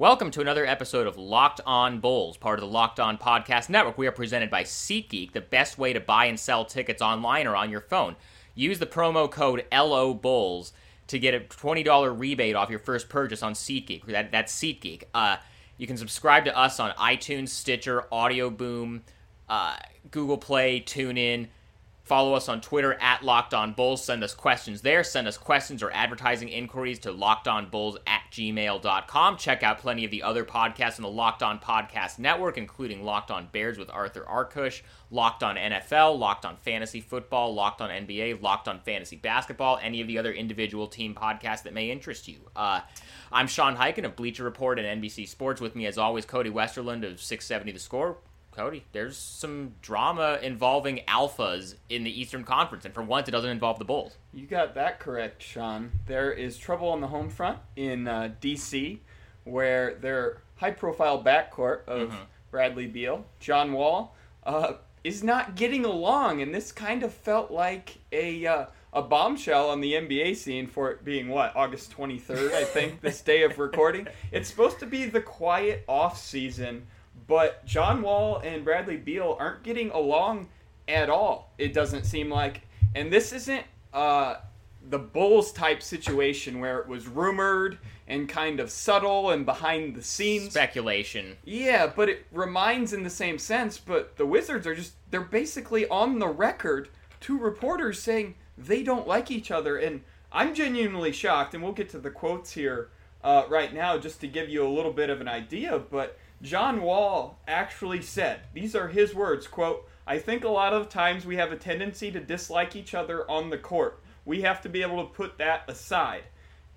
Welcome to another episode of Locked On Bulls, part of the Locked On Podcast Network. We are presented by SeatGeek, the best way to buy and sell tickets online or on your phone. Use the promo code LO Bulls to get a $20 rebate off your first purchase on SeatGeek. That, that's SeatGeek. Uh, you can subscribe to us on iTunes, Stitcher, Audio Boom, uh, Google Play, TuneIn. Follow us on Twitter at Locked On Bulls. Send us questions there. Send us questions or advertising inquiries to lockedonbulls at gmail.com. Check out plenty of the other podcasts in the Locked On Podcast Network, including Locked On Bears with Arthur Arkush, Locked On NFL, Locked On Fantasy Football, Locked On NBA, Locked On Fantasy Basketball, any of the other individual team podcasts that may interest you. Uh, I'm Sean Highkin of Bleacher Report and NBC Sports. With me, as always, Cody Westerlund of 670 The Score. Cody, there's some drama involving alphas in the Eastern Conference, and for once, it doesn't involve the Bulls. You got that correct, Sean. There is trouble on the home front in uh, D.C., where their high-profile backcourt of mm-hmm. Bradley Beal, John Wall, uh, is not getting along, and this kind of felt like a uh, a bombshell on the NBA scene for it being what August 23rd, I think, this day of recording. It's supposed to be the quiet off season but John Wall and Bradley Beal aren't getting along at all. It doesn't seem like, and this isn't uh, the Bulls type situation where it was rumored and kind of subtle and behind the scenes speculation. Yeah, but it reminds in the same sense. But the Wizards are just they're basically on the record to reporters saying they don't like each other, and I'm genuinely shocked. And we'll get to the quotes here uh, right now just to give you a little bit of an idea, but John Wall actually said, these are his words, quote, I think a lot of times we have a tendency to dislike each other on the court. We have to be able to put that aside.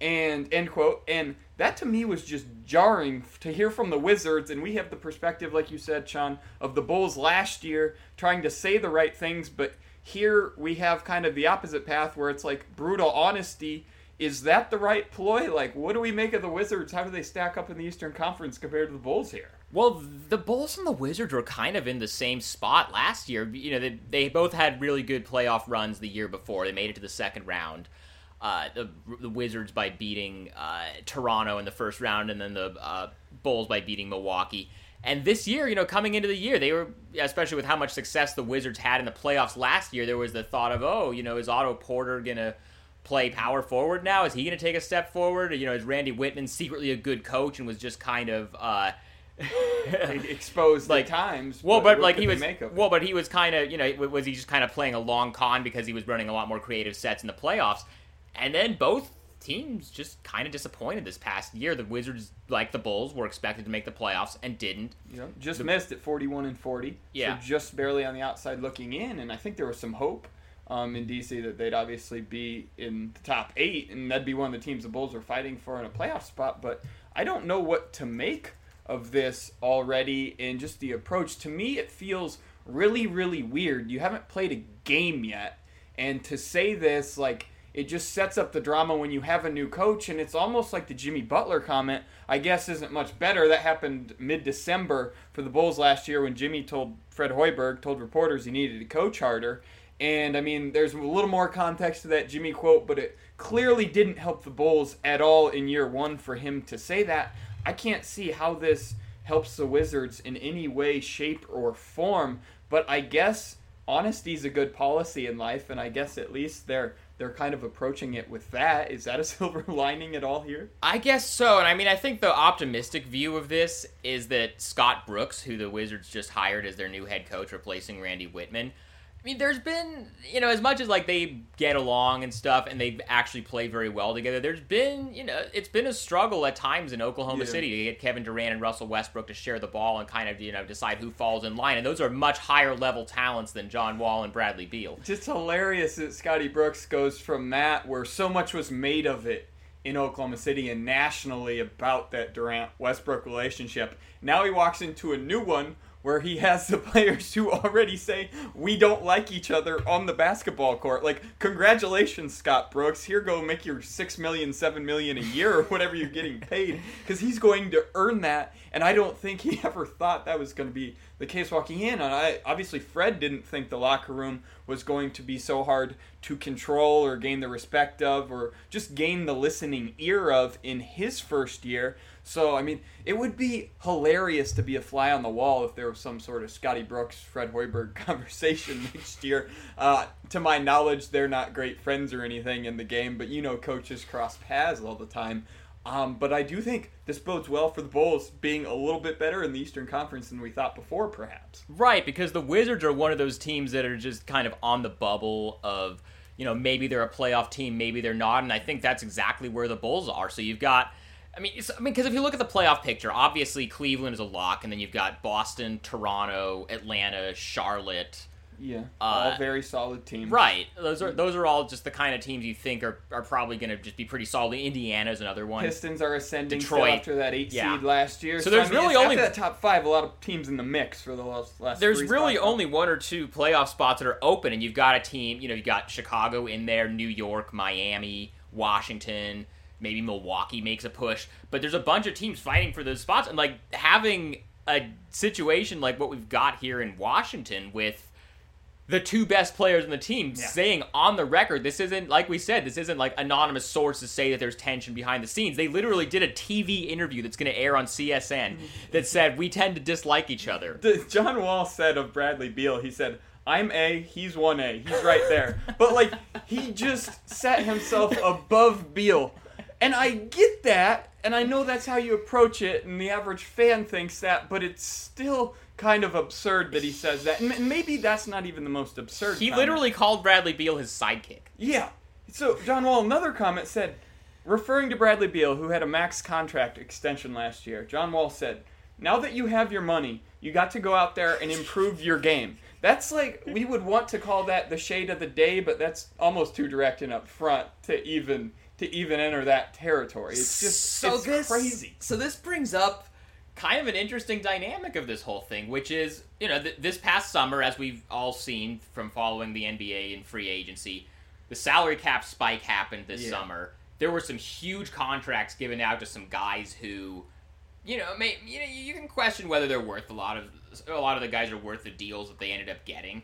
And end quote. And that to me was just jarring to hear from the Wizards. And we have the perspective, like you said, Sean, of the Bulls last year trying to say the right things, but here we have kind of the opposite path where it's like brutal honesty is that the right ploy? Like, what do we make of the Wizards? How do they stack up in the Eastern Conference compared to the Bulls here? Well, the Bulls and the Wizards were kind of in the same spot last year. You know, they, they both had really good playoff runs the year before. They made it to the second round. Uh, the, the Wizards by beating uh, Toronto in the first round, and then the uh, Bulls by beating Milwaukee. And this year, you know, coming into the year, they were, especially with how much success the Wizards had in the playoffs last year, there was the thought of, oh, you know, is Otto Porter going to play power forward now? Is he going to take a step forward? You know, is Randy Wittman secretly a good coach and was just kind of uh, exposed like times? Well, but, but like he was well, but he was kind of you know was he just kind of playing a long con because he was running a lot more creative sets in the playoffs, and then both teams just kind of disappointed this past year. The Wizards, like the Bulls, were expected to make the playoffs and didn't. You know, just the, missed at 41 and 40. Yeah. So just barely on the outside looking in, and I think there was some hope um, in DC that they'd obviously be in the top eight, and that'd be one of the teams the Bulls are fighting for in a playoff spot. But I don't know what to make of this already, and just the approach. To me, it feels really, really weird. You haven't played a game yet, and to say this, like, it just sets up the drama when you have a new coach, and it's almost like the Jimmy Butler comment, I guess, isn't much better. That happened mid December for the Bulls last year when Jimmy told Fred Hoiberg, told reporters he needed to coach harder. And I mean, there's a little more context to that Jimmy quote, but it clearly didn't help the Bulls at all in year one for him to say that. I can't see how this helps the Wizards in any way, shape, or form. But I guess honesty is a good policy in life, and I guess at least they're they're kind of approaching it with that. Is that a silver lining at all here? I guess so. And I mean, I think the optimistic view of this is that Scott Brooks, who the Wizards just hired as their new head coach, replacing Randy Wittman, I mean, there's been, you know, as much as like they get along and stuff and they've actually play very well together, there's been, you know, it's been a struggle at times in Oklahoma yeah. City to get Kevin Durant and Russell Westbrook to share the ball and kind of, you know, decide who falls in line. And those are much higher level talents than John Wall and Bradley Beal. Just hilarious that Scotty Brooks goes from that, where so much was made of it in Oklahoma City and nationally about that Durant Westbrook relationship. Now he walks into a new one where he has the players who already say we don't like each other on the basketball court. Like, congratulations, Scott Brooks. Here, go make your six million, seven million a year or whatever you're getting paid, because he's going to earn that. And I don't think he ever thought that was going to be the case walking in. And I obviously Fred didn't think the locker room was going to be so hard to control or gain the respect of or just gain the listening ear of in his first year. So, I mean, it would be hilarious to be a fly on the wall if there was some sort of Scotty Brooks, Fred Hoiberg conversation next year. Uh, to my knowledge, they're not great friends or anything in the game, but you know, coaches cross paths all the time. Um, but I do think this bodes well for the Bulls being a little bit better in the Eastern Conference than we thought before, perhaps. Right, because the Wizards are one of those teams that are just kind of on the bubble of, you know, maybe they're a playoff team, maybe they're not, and I think that's exactly where the Bulls are. So you've got, I mean, I mean, because if you look at the playoff picture, obviously Cleveland is a lock, and then you've got Boston, Toronto, Atlanta, Charlotte. Yeah, uh, all very solid teams. Right. Those are those are all just the kind of teams you think are, are probably going to just be pretty solid. Indiana's another one. Pistons are ascending Detroit after that eight yeah. seed last year. So, so there's I mean, really only that top five. A lot of teams in the mix for the last. last there's really only one or two playoff spots that are open, and you've got a team. You know, you got Chicago in there, New York, Miami, Washington. Maybe Milwaukee makes a push, but there's a bunch of teams fighting for those spots, and like having a situation like what we've got here in Washington with the two best players on the team yeah. saying on the record this isn't like we said this isn't like anonymous sources say that there's tension behind the scenes. They literally did a tv interview that's going to air on csn mm-hmm. that said we tend to dislike each other. The, john wall said of bradley beal he said i'm a he's 1a he's right there. But like he just set himself above beal and i get that and i know that's how you approach it and the average fan thinks that but it's still kind of absurd that he says that. And maybe that's not even the most absurd. He comment. literally called Bradley Beal his sidekick. Yeah. So John Wall, another comment said, referring to Bradley Beal, who had a max contract extension last year. John Wall said, "Now that you have your money, you got to go out there and improve your game." That's like we would want to call that the shade of the day, but that's almost too direct and upfront to even to even enter that territory. It's just so it's this, crazy. So this brings up kind of an interesting dynamic of this whole thing, which is, you know, th- this past summer, as we've all seen from following the NBA and free agency, the salary cap spike happened this yeah. summer. There were some huge contracts given out to some guys who, you know, may, you know, you can question whether they're worth a lot of a lot of the guys are worth the deals that they ended up getting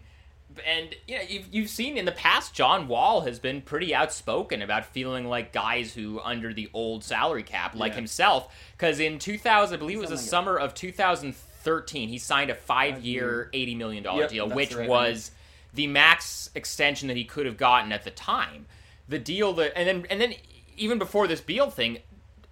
and you know you've, you've seen in the past John Wall has been pretty outspoken about feeling like guys who under the old salary cap like yeah. himself. Because in 2000 I believe it was the summer of 2013 he signed a five year 80 million dollar yep, deal which right. was the max extension that he could have gotten at the time. The deal that and then and then even before this Beal thing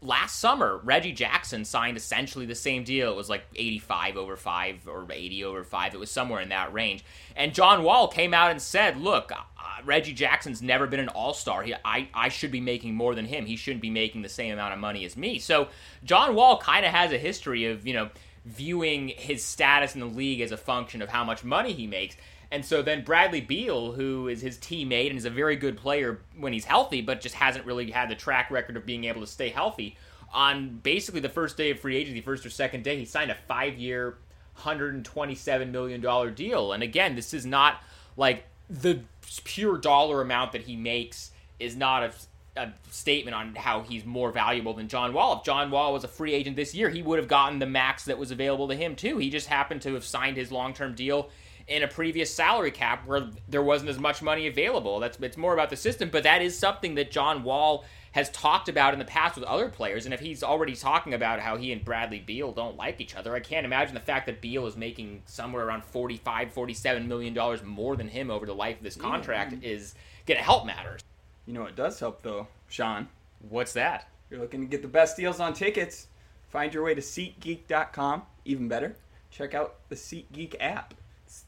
last summer, Reggie Jackson signed essentially the same deal. It was like 85 over 5 or 80 over 5. It was somewhere in that range. And John Wall came out and said, look, uh, Reggie Jackson's never been an all star. I, I should be making more than him. He shouldn't be making the same amount of money as me. So John Wall kind of has a history of, you know, viewing his status in the league as a function of how much money he makes. And so then Bradley Beal, who is his teammate and is a very good player when he's healthy, but just hasn't really had the track record of being able to stay healthy, on basically the first day of free agency, first or second day, he signed a five year, $127 million deal. And again, this is not like the pure dollar amount that he makes is not a a statement on how he's more valuable than John Wall. If John Wall was a free agent this year, he would have gotten the max that was available to him too. He just happened to have signed his long-term deal in a previous salary cap where there wasn't as much money available. That's it's more about the system, but that is something that John Wall has talked about in the past with other players. And if he's already talking about how he and Bradley Beal don't like each other, I can't imagine the fact that Beal is making somewhere around 45, 47 million dollars more than him over the life of this contract yeah. is going to help matters. You know it does help though, Sean. What's that? You're looking to get the best deals on tickets. Find your way to SeatGeek.com. Even better, check out the SeatGeek app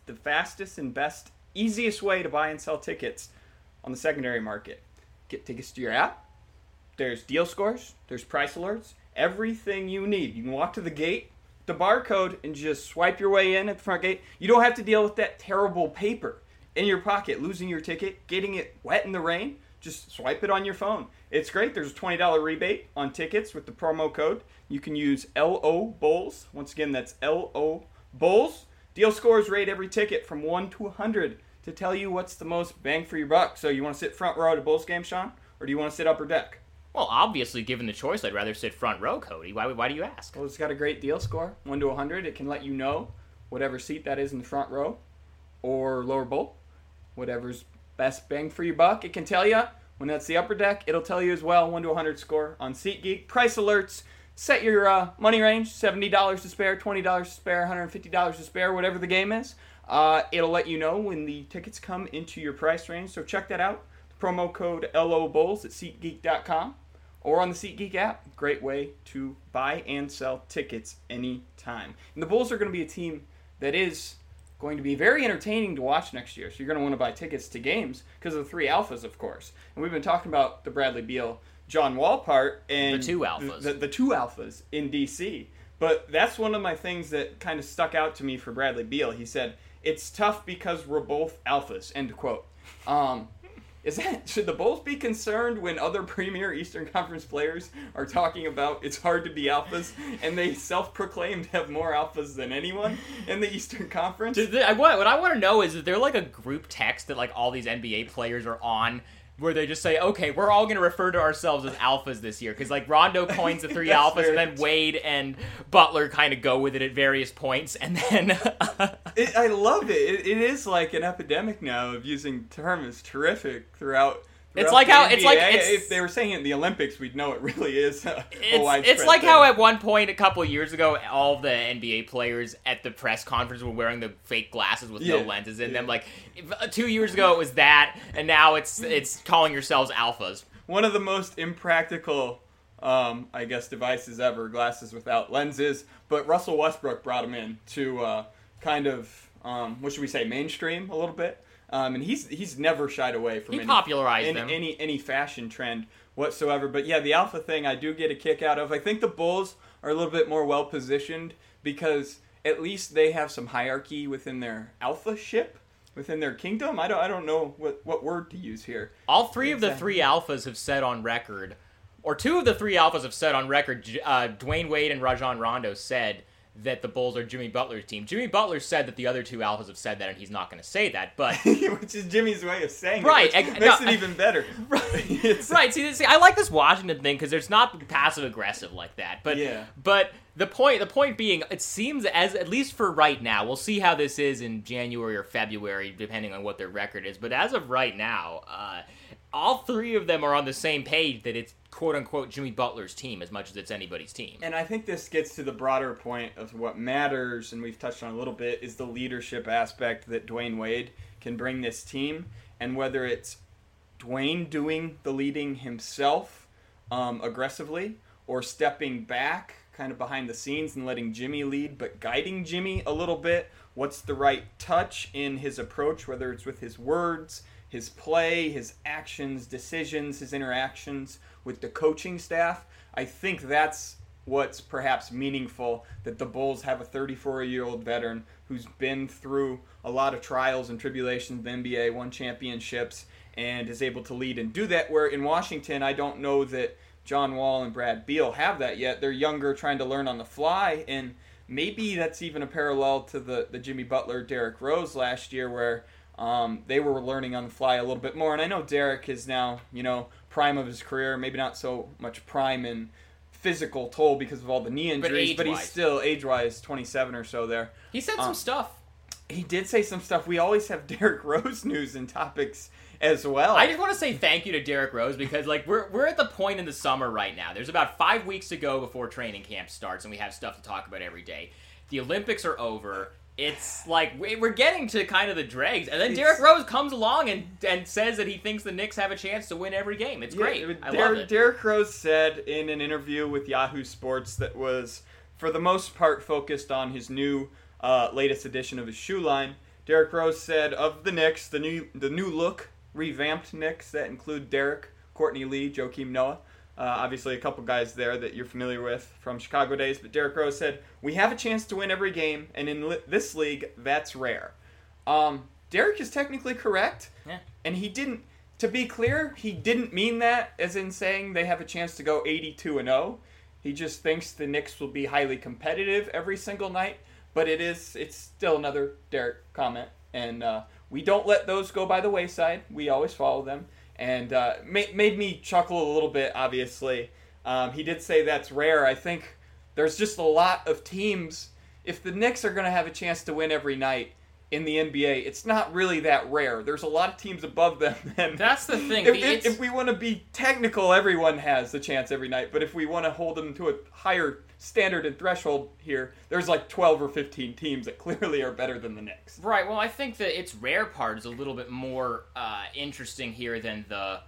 the fastest and best, easiest way to buy and sell tickets on the secondary market. Get tickets to your app. There's deal scores, there's price alerts, everything you need. You can walk to the gate, the barcode, and just swipe your way in at the front gate. You don't have to deal with that terrible paper in your pocket, losing your ticket, getting it wet in the rain. Just swipe it on your phone. It's great. There's a $20 rebate on tickets with the promo code. You can use LO Bulls. Once again, that's LO Bulls. Deal scores rate every ticket from 1 to 100 to tell you what's the most bang for your buck. So you want to sit front row at a Bulls game, Sean? Or do you want to sit upper deck? Well, obviously, given the choice, I'd rather sit front row, Cody. Why, why do you ask? Well, it's got a great deal score, 1 to 100. It can let you know whatever seat that is in the front row or lower bowl, whatever's best bang for your buck. It can tell you when that's the upper deck. It'll tell you as well 1 to 100 score on SeatGeek. Price alerts. Set your uh, money range $70 to spare, $20 to spare, $150 to spare, whatever the game is. Uh, it'll let you know when the tickets come into your price range. So check that out. Promo code LO at SeatGeek.com or on the SeatGeek app. Great way to buy and sell tickets anytime. And the Bulls are going to be a team that is going to be very entertaining to watch next year. So you're going to want to buy tickets to games because of the three alphas, of course. And we've been talking about the Bradley Beal, John Wall part, and The two alphas. the, the two alphas in DC. But that's one of my things that kind of stuck out to me for Bradley Beal. He said, "It's tough because we're both alphas." End quote. Um, is that should the Bulls be concerned when other premier Eastern Conference players are talking about it's hard to be alphas and they self-proclaimed have more alphas than anyone in the Eastern Conference? The- I want, what I want to know is, is there like a group text that like all these NBA players are on where they just say, okay, we're all going to refer to ourselves as alphas this year? Because like Rondo coins the three alphas, and then. Wade and Butler kind of go with it at various points, and then It, I love it. it. It is like an epidemic now of using term is terrific throughout. It's like how- it's like- it's- if they were saying it in the Olympics, we'd know it really is. A, a it's, widespread it's like thing. how at one point a couple years ago, all the NBA players at the press conference were wearing the fake glasses with no lenses in yeah. them. Like uh, two years ago, it was that, and now it's it's calling yourselves alphas. one of the most impractical, um, I guess, devices ever. Glasses without lenses. But Russell Westbrook brought them in to uh, kind of, um, what should we say, mainstream a little bit. Um, and he's he's never shied away from He any, popularized any, any any fashion trend whatsoever. But yeah, the alpha thing I do get a kick out of. I think the Bulls are a little bit more well positioned because at least they have some hierarchy within their alpha ship, within their kingdom. I don't I don't know what what word to use here. All three of the three alphas have said on record, or two of the three alphas have said on record. Uh, Dwyane Wade and Rajon Rondo said that the Bulls are Jimmy Butler's team. Jimmy Butler said that the other two alphas have said that, and he's not going to say that. But which is Jimmy's way of saying Right, it, which makes no, it even better. Right. Right. See, see, I like this Washington thing because it's not passive aggressive like that. But Yeah. but the point the point being, it seems as at least for right now, we'll see how this is in January or February, depending on what their record is. But as of right now, uh, all three of them are on the same page that it's quote unquote Jimmy Butler's team as much as it's anybody's team. And I think this gets to the broader point of what matters, and we've touched on a little bit, is the leadership aspect that Dwyane Wade can bring this team, and whether it's Dwyane doing the leading himself um, aggressively or stepping back kind of behind the scenes and letting Jimmy lead, but guiding Jimmy a little bit. What's the right touch in his approach, whether it's with his words, his play, his actions, decisions, his interactions with the coaching staff? I think that's what's perhaps meaningful that the Bulls have a 34 year old veteran who's been through a lot of trials and tribulations the NBA, won championships, and is able to lead and do that. Where in Washington, I don't know that John Wall and Brad Beal have that yet. They're younger, trying to learn on the fly, and maybe that's even a parallel to the, the Jimmy Butler, Derrick Rose last year, where um, they were learning on the fly a little bit more. And I know Derrick is now, you know, prime of his career, maybe not so much prime in physical toll because of all the knee injuries, but, he's still age wise 27 or so there. He said Um, some stuff. He did say some stuff. We always have Derrick Rose news and topics as well. I just want to say thank you to Derrick Rose because like we're we're at the point in the summer right now. There's about five weeks to go before training camp starts, and we have stuff to talk about every day. The Olympics are over. It's like we- we're getting to kind of the dregs, and then It's- Derrick Rose comes along and and says that he thinks the Knicks have a chance to win every game. It's Yeah, great. I Der- love it. Derrick Rose said in an interview with Yahoo Sports that was, for the most part, focused on his new uh, latest edition of his shoe line. Derrick Rose said of the Knicks, the new the new look, revamped Knicks that include Derrick, Courtney Lee, Joakim Noah. Uh, obviously, a couple guys there that you're familiar with from Chicago days. But Derrick Rose said, "We have a chance to win every game, and in li- this league, that's rare." Um, Derrick is technically correct. Yeah. And he didn't to be clear, he didn't mean that as in saying they have a chance to go 82 and 0. He just thinks the Knicks will be highly competitive every single night, but it is it's still another Derrick comment and uh, we don't let those go by the wayside. We always follow them and uh, ma- made me chuckle a little bit obviously. Um, he did say that's rare. I think there's just a lot of teams if the Knicks are going to have a chance to win every night, in the NBA, it's not really that rare. There's a lot of teams above them. And That's the thing. If, if, if we want to be technical, everyone has the chance every night. But if we want to hold them to a higher standard and threshold here, there's like 12 or 15 teams that clearly are better than the Knicks. Right. Well, I think that its rare part is a little bit more uh, interesting here than the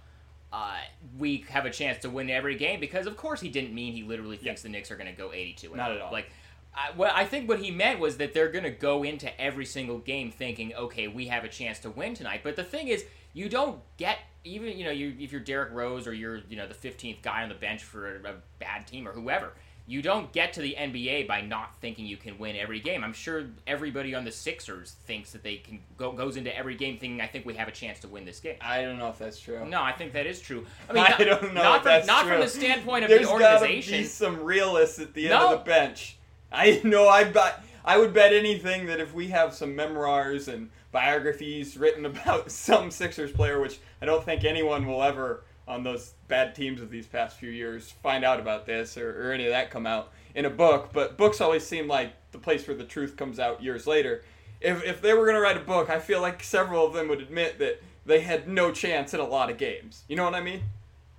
uh, we have a chance to win every game because, of course, he didn't mean he literally thinks the Knicks are going to go 82. and Not at all. Like, I, well, I think what he meant was that they're going to go into every single game thinking, okay, we have a chance to win tonight. But the thing is, you don't get even you know you if you're Derrick Rose or you're you know the 15th guy on the bench for a, a bad team or whoever. You don't get to the NBA by not thinking you can win every game. I'm sure everybody on the Sixers thinks that they can go goes into every game thinking I think we have a chance to win this game. I don't know if that's true. No, I think that is true. I mean, I not, don't know not if from not from the standpoint of There's the organization. be some realists at the end No. of the bench. I know. I bet. I would bet anything that if we have some memoirs and biographies written about some Sixers player, which I don't think anyone will ever on those bad teams of these past few years find out about this or, or any of that come out in a book. But books always seem like the place where the truth comes out years later. If, if they were going to write a book, I feel like several of them would admit that they had no chance in a lot of games. You know what I mean?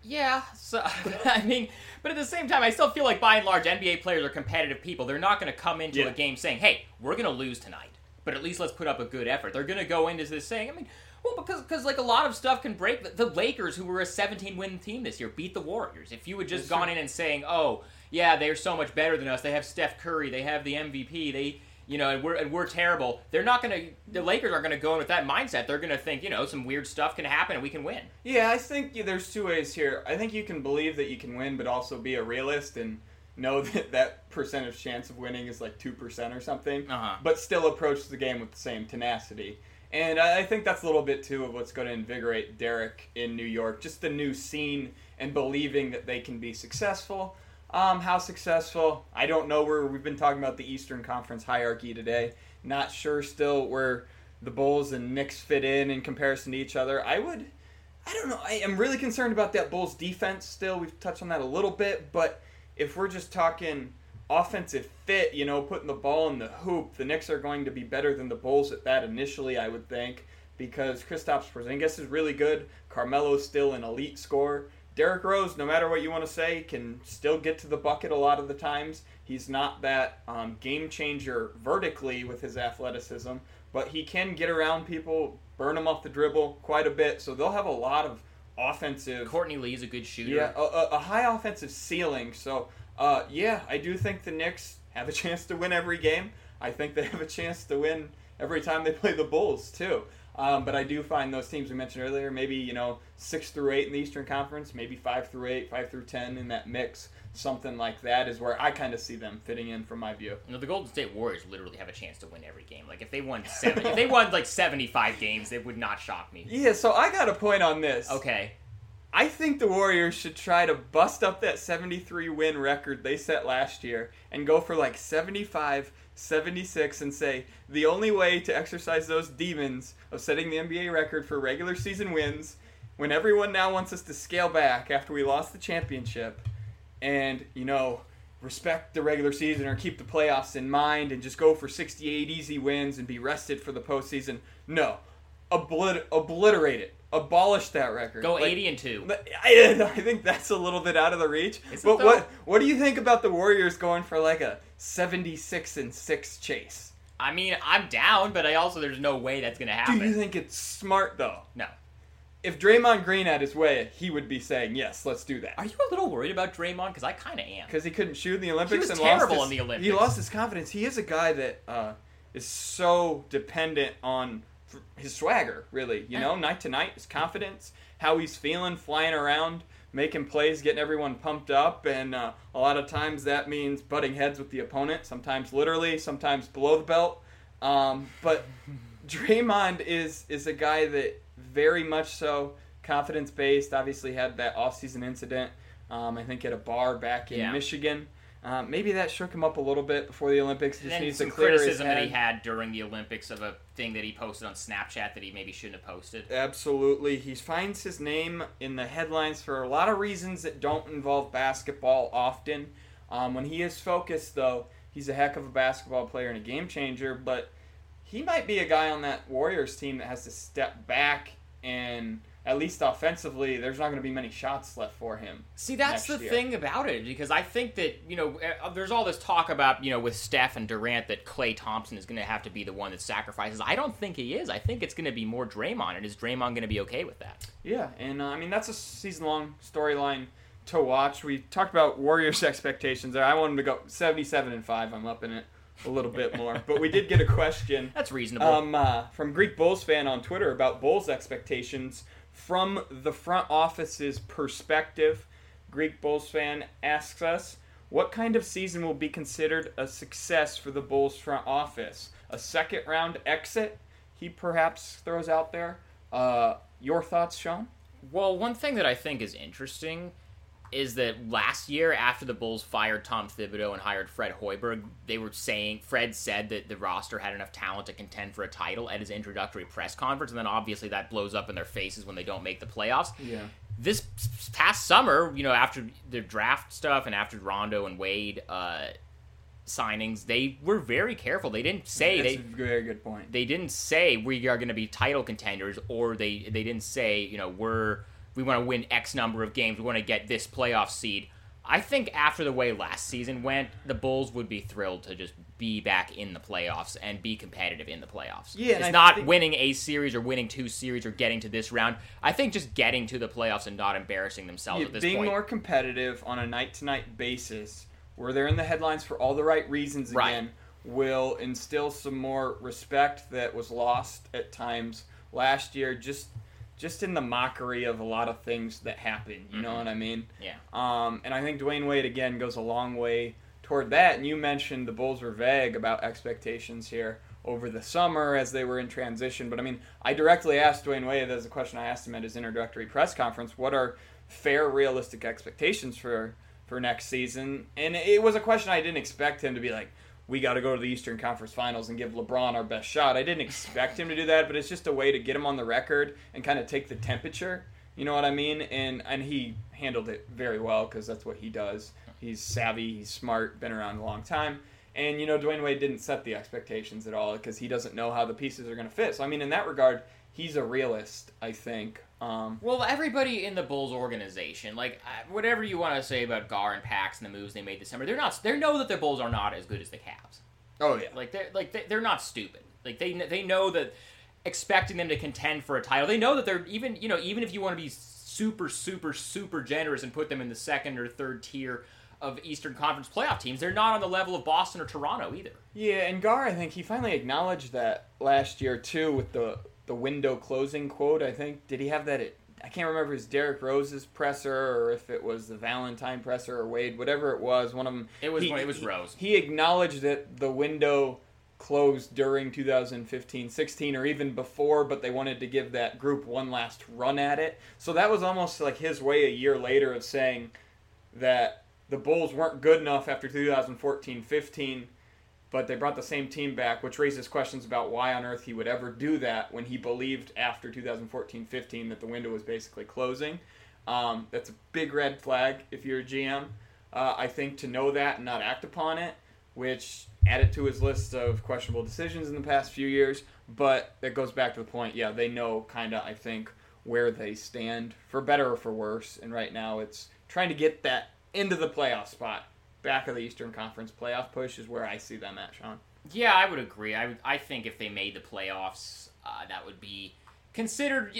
Yeah, so I mean, but at the same time, I still feel like by and large, NBA players are competitive people. They're not going to come into Yeah. a game saying, "Hey, we're going to lose tonight," but at least let's put up a good effort. They're going to go into this saying, I mean, well, because because like a lot of stuff can break. The, the Lakers, who were a 17 win team this year, beat the Warriors. If you had just That's gone true. in and saying, "Oh, yeah, they're so much better than us. They have Steph Curry. They have the MVP. They." You know, and we're and we're terrible. They're not gonna. The Lakers aren't gonna go in with that mindset. They're gonna think, you know, some weird stuff can happen and we can win. Yeah, I think yeah, there's two ways here. I think you can believe that you can win, but also be a realist and know that that percentage chance of winning is like 2% or something, Uh-huh. but still approach the game with the same tenacity. And I think that's a little bit too of what's going to invigorate Derrick in New York. Just the new scene and believing that they can be successful. Um, how successful? I don't know. Where we've been talking about the Eastern Conference hierarchy today. Not sure still where the Bulls and Knicks fit in in comparison to each other. I would. I don't know. I am really concerned about that Bulls defense still. We've touched on that a little bit, but if we're just talking offensive fit, you know, putting the ball in the hoop, the Knicks are going to be better than the Bulls at that initially, I would think, because Kristaps Porzingis is really good. Carmelo's still an elite scorer. Derrick Rose, no matter what you want to say, can still get to the bucket a lot of the times. He's not that um, game changer vertically with his athleticism, but he can get around people, burn them off the dribble quite a bit. So they'll have a lot of offensive Courtney Lee's a good shooter. yeah, a, a, a high offensive ceiling. So, uh, yeah, I do think the Knicks have a chance to win every game. I think they have a chance to win every time they play the Bulls too. Um, but I do find those teams we mentioned earlier, maybe you know six through eight in the Eastern Conference, maybe five through eight, five through ten in that mix, something like that is where I kind of see them fitting in from my view. You know, the Golden State Warriors literally have a chance to win every game. Like if they won seven, if they won like seventy-five games, it would not shock me. Yeah, so I got a point on this. Okay, I think the Warriors should try to bust up that 73 win record they set last year and go for like 75, 76 and say the only way to exercise those demons of setting the NBA record for regular season wins when everyone now wants us to scale back after we lost the championship and, you know, respect the regular season or keep the playoffs in mind and just go for 68 easy wins and be rested for the postseason. No. Oblit- obliterate it. Abolish that record. go Like, eighty and two. I, I think that's a little bit out of the reach. Is but though? what what do you think about the Warriors going for like a seventy six and six chase? I mean, I'm down, but I also there's no way that's gonna happen. Do you think it's smart though? no. If Draymond Green had his way, he would be saying yes, let's do that. Are you a little worried about Draymond? Because I kind of am. Because he couldn't shoot in the Olympics was and terrible lost his, in the Olympics. He lost his confidence. He is a guy that uh, is so dependent on his swagger, really. You know, night to night, his confidence, how he's feeling, flying around, making plays, getting everyone pumped up, and uh, a lot of times that means butting heads with the opponent. Sometimes literally, sometimes below the belt. Um, but Draymond is is a guy that very much so confidence based. Obviously, had that offseason incident. Um, I think at a bar back in Yeah. Michigan. Um, maybe that shook him up a little bit before the Olympics. Just And needs some to clear criticism that he had during the Olympics of a thing that he posted on Snapchat that he maybe shouldn't have posted. Absolutely. He finds his name in the headlines for a lot of reasons that don't involve basketball often. Um, when he is focused, though, he's a heck of a basketball player and a game changer, but he might be a guy on that Warriors team that has to step back and at least offensively, there's not going to be many shots left for him. See, that's the year. thing about it because I think that you know uh, there's all this talk about you know with Steph and Durant that Klay Thompson is going to have to be the one that sacrifices. I don't think he is. I think it's going to be more Draymond, and is Draymond going to be okay with that? Yeah, and uh, I mean that's a season-long storyline to watch. We talked about Warriors expectations there. I wanted to go 77 and five. I'm up in it a little bit more, but we did get a question That's reasonable. um, uh, from Greek Bulls fan on Twitter about Bulls expectations from the front office's perspective. Greek Bulls fan asks us, "What kind of season will be considered a success for the Bulls front office? A second round exit?" He perhaps throws out there. Uh, your thoughts, Sean? Well, one thing that I think is interesting is that last year, after the Bulls fired Tom Thibodeau and hired Fred Hoiberg, they were saying Fred said that the roster had enough talent to contend for a title at his introductory press conference, and then obviously that blows up in their faces when they don't make the playoffs. Yeah. This past summer, you know, after the draft stuff and after Rondo and Wade uh, signings, they were very careful. They didn't say That's they a very good point. they didn't say we are going to be title contenders or they they didn't say you know we're we want to win x number of games we want to get this playoff seed i think after the way last season went the bulls would be thrilled to just be back in the playoffs and be competitive in the playoffs Yeah, it's not think- winning a series or winning two series or getting to this round i think just getting to the playoffs and not embarrassing themselves Yeah, at this being point more competitive on a night to night basis, where they're in the headlines for all the right reasons Right. again, will instill some more respect that was lost at times last year. Just, just in the mockery of a lot of things that happen. You know Mhm. what I mean? yeah Um, and I think Dwyane Wade again goes a long way toward that. And you mentioned the Bulls were vague about expectations here over the summer as they were in transition. But I mean, I directly asked Dwyane Wade, as a question I asked him at his introductory press conference, what are fair, realistic expectations for for next season? And it was a question I didn't expect him to be like, we got to go to the Eastern Conference Finals and give LeBron our best shot. I didn't expect him to do that, but it's just a way to get him on the record and kind of take the temperature. You know what I mean? And and he handled it very well because that's what he does. He's savvy, he's smart, been around a long time. And you know, Dwyane Wade didn't set the expectations at all because he doesn't know how the pieces are going to fit. So I mean, in that regard, he's a realist. I think. Um, Well, everybody in the Bulls organization, like uh, whatever you want to say about Gar and Pax and the moves they made this summer, they're not. They know that their Bulls are not as good as the Cavs. oh yeah, Like they're like they're not stupid. Like they they know that expecting them to contend for a title, they know that they're even you know even if you want to be super super super generous and put them in the second or third tier of Eastern Conference playoff teams, they're not on the level of Boston or Toronto either. Yeah, and Gar, I think he finally acknowledged that last year too with the the window closing quote. I think did he have that at I can't remember if it was Derrick Rose's presser or if it was the Valentine presser or Wade, whatever it was. One of them. It was he, it was he- Rose. He acknowledged that the window closed during 2015-16 or even before, but they wanted to give that group one last run at it. So that was almost like his way a year later of saying that the Bulls weren't good enough after 2014-15 but they brought the same team back, which raises questions about why on earth he would ever do that when he believed after 2014-15 that the window was basically closing. Um, that's a big red flag if you're a GM. Uh, I think to know that and not act upon it, which added to his list of questionable decisions in the past few years. But that goes back to the point. Yeah, they know kind of I think where they stand for better or for worse. And right now it's trying to get that into the playoff spot back of the Eastern Conference playoff push is where I see them at, Sean. Yeah, I would agree. I, would, I think if they made the playoffs, uh, that would be considered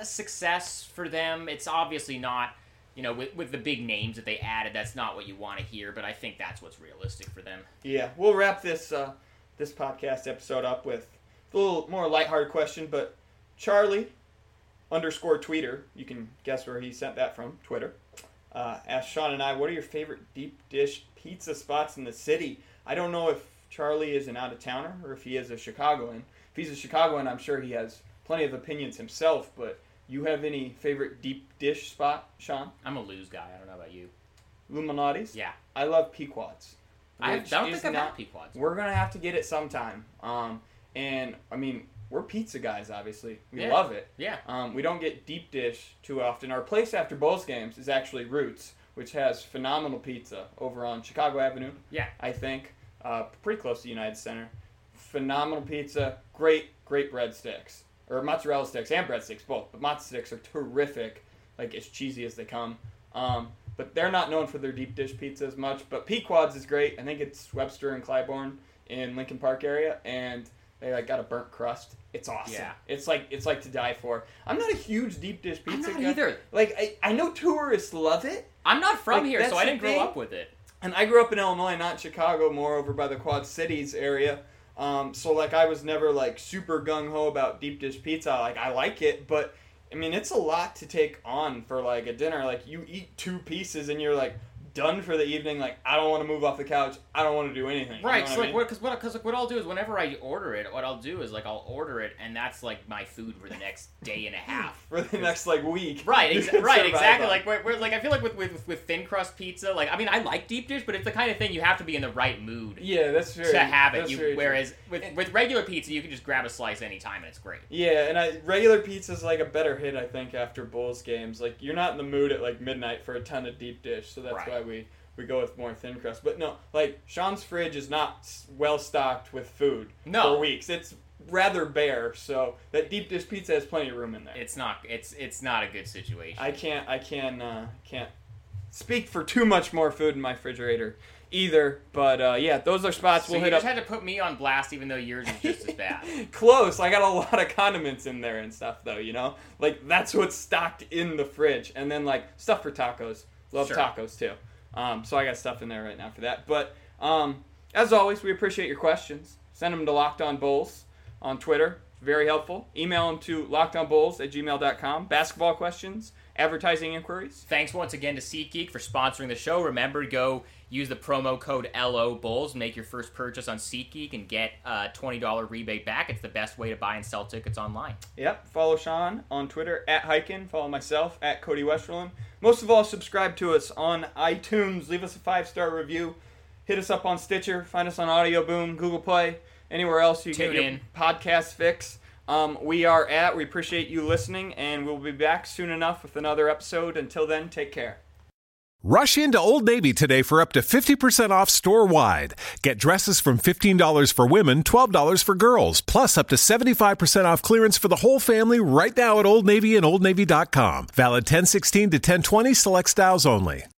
a success for them. It's obviously not, you know, with, with the big names that they added, that's not what you want to hear, but I think that's what's realistic for them. Yeah, we'll wrap this uh, this podcast episode up with a little more lighthearted question, but Charlie underscore tweeter, you can guess where he sent that from, Twitter. Uh, asked Sean and I, what are your favorite deep dish pizza spots in the city? I don't know if Charlie is an out of towner or if he is a Chicagoan. If he's a Chicagoan, I'm sure he has plenty of opinions himself, but you have any favorite deep dish spot, Sean? I'm a lose guy. I don't know about you. Lou Malnati's? Yeah. I love Pequods. I, don't think I've not- had Pequods. we're gonna have to get it sometime. Um, and I mean, we're pizza guys, obviously. We Yeah. love it. Yeah. Um, we don't get deep dish too often. Our place after Bulls games is actually Roots, which has phenomenal pizza over on Chicago Avenue. Yeah. I think uh, pretty close to United Center. phenomenal pizza, great, great breadsticks or mozzarella sticks and breadsticks both. But mozzarella sticks are terrific, like as cheesy as they come. Um, but they're not known for their deep dish pizza as much. But Pequod's is great. I think it's Webster and Clybourn in Lincoln Park area, and they like got a burnt crust. It's awesome. Yeah. It's like it's like to die for. I'm not a huge deep dish pizza I'm not guy. either. Like I, I know tourists love it, I'm not from Like, here, that's so I the didn't grow thing. up with it. and I grew up in Illinois, not Chicago, more over by the Quad Cities area. Um, so like I was never like super gung ho about deep dish pizza. Like I like it, but I mean it's a lot to take on for like a dinner. Like you eat two pieces and you're like done for the evening. Like I don't want to move off the couch. I don't want to do anything. You Right, know so I like mean? what? Because what? Because like what I'll do is whenever I order it, what I'll do is like I'll order it, and that's like my food for the next day and a half. for the next like week. Right, exa- right, exactly. Like, where, where, like I feel like with, with with thin crust pizza, like I mean, I like deep dish, but it's the kind of thing you have to be in the right mood yeah, that's true. to have it. You, very true. whereas with with regular pizza, you can just grab a slice anytime and it's great. Yeah, and I, regular pizza's like a better hit, I think, after Bulls games. Like you're not in the mood at like midnight for a ton of deep dish, so that's Right. why we we go with more thin crust. But no, like Sean's fridge is not well stocked with food No. for weeks. It's rather bare, so that deep dish pizza has plenty of room in there. It's not. It's it's not a good situation. I can't I can uh, can't speak for too much more food in my refrigerator either. But uh, yeah, those are spots so we'll hit you hit just up. had to put me on blast, even though yours is just as bad. Close. I got a lot of condiments in there and stuff, though. You know, like that's what's stocked in the fridge, and then like stuff for tacos. Love Sure. tacos too. Um, so I got stuff in there right now for that. But um, as always, we appreciate your questions. Send them to Locked On Bulls on Twitter. Very helpful. Email them to lockedonbulls at gmail.com. Basketball questions, advertising inquiries. Thanks once again to SeatGeek for sponsoring the show. Remember, to go use the promo code LO Bulls, make your first purchase on SeatGeek, and get a $20 rebate back. It's the best way to buy and sell tickets online. Yep. Follow Sean on Twitter at Highkin. Follow myself at Cody Westerlund. Most of all, subscribe to us on iTunes. Leave us a five star review. Hit us up on Stitcher. Find us on Audio Boom, Google Play, anywhere else you Tune get your in. podcast fix. Um, we are at. We appreciate you listening, and we'll be back soon enough with another episode. Until then, take care. Rush into Old Navy today for up to 50% off store wide. Get dresses from $15 for women, $12 for girls, plus up to 75% off clearance for the whole family right now at Old Navy and OldNavy.com. Valid 1016 to 1020 select styles only.